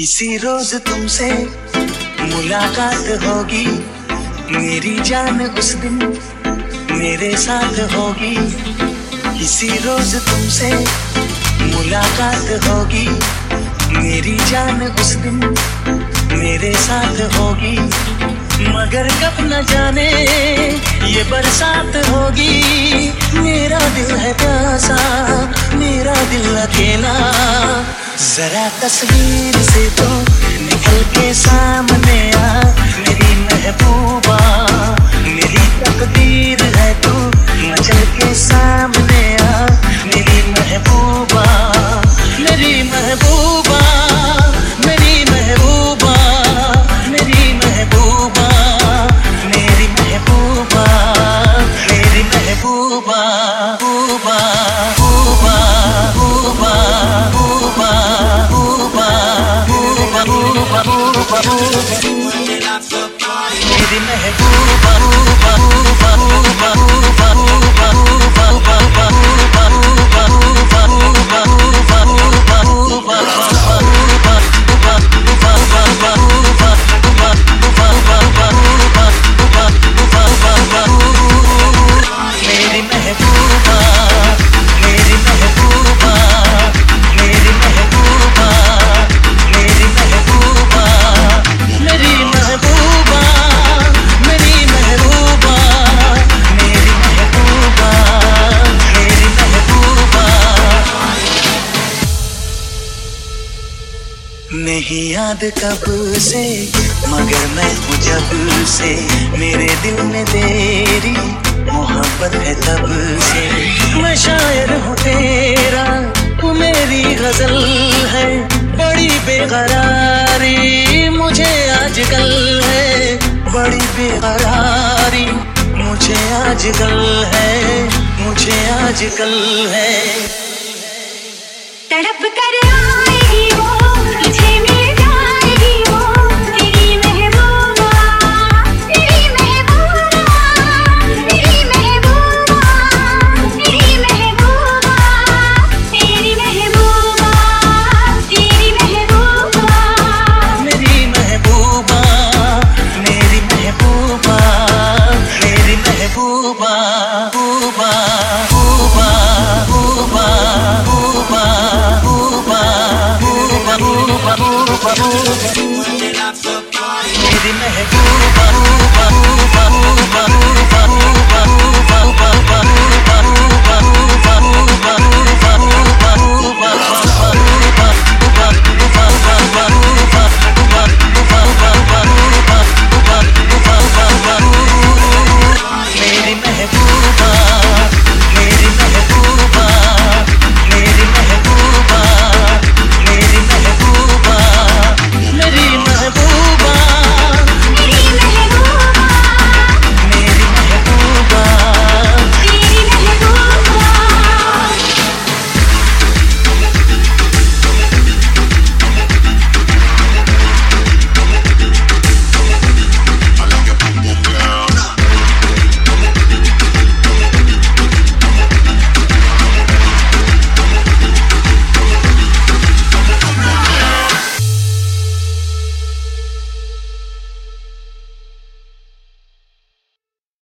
किसी रोज तुमसे मुलाकात होगी। मेरी जान उस दिन मेरे साथ होगी। किसी रोज तुमसे मुलाकात होगी। मेरी जान उस दिन मेरे साथ होगी। मगर कब न जाने ये बरसात होगी। मेरा दिल है प्यासा, मेरा दिल अकेला। जरा तस्वीर से तो निकल के सामने आ। Ooh. नहीं याद कब से, मगर मैं हूँ जब से। मेरे दिल में तेरी मोहब्बत है तब से। मैं शायर हूँ तेरा, तू मेरी गज़ल है। बड़ी बेकरारी मुझे आजकल है। बड़ी बेकरारी मुझे आजकल है। मुझे आजकल है। तड़प कर मेरी महबूबा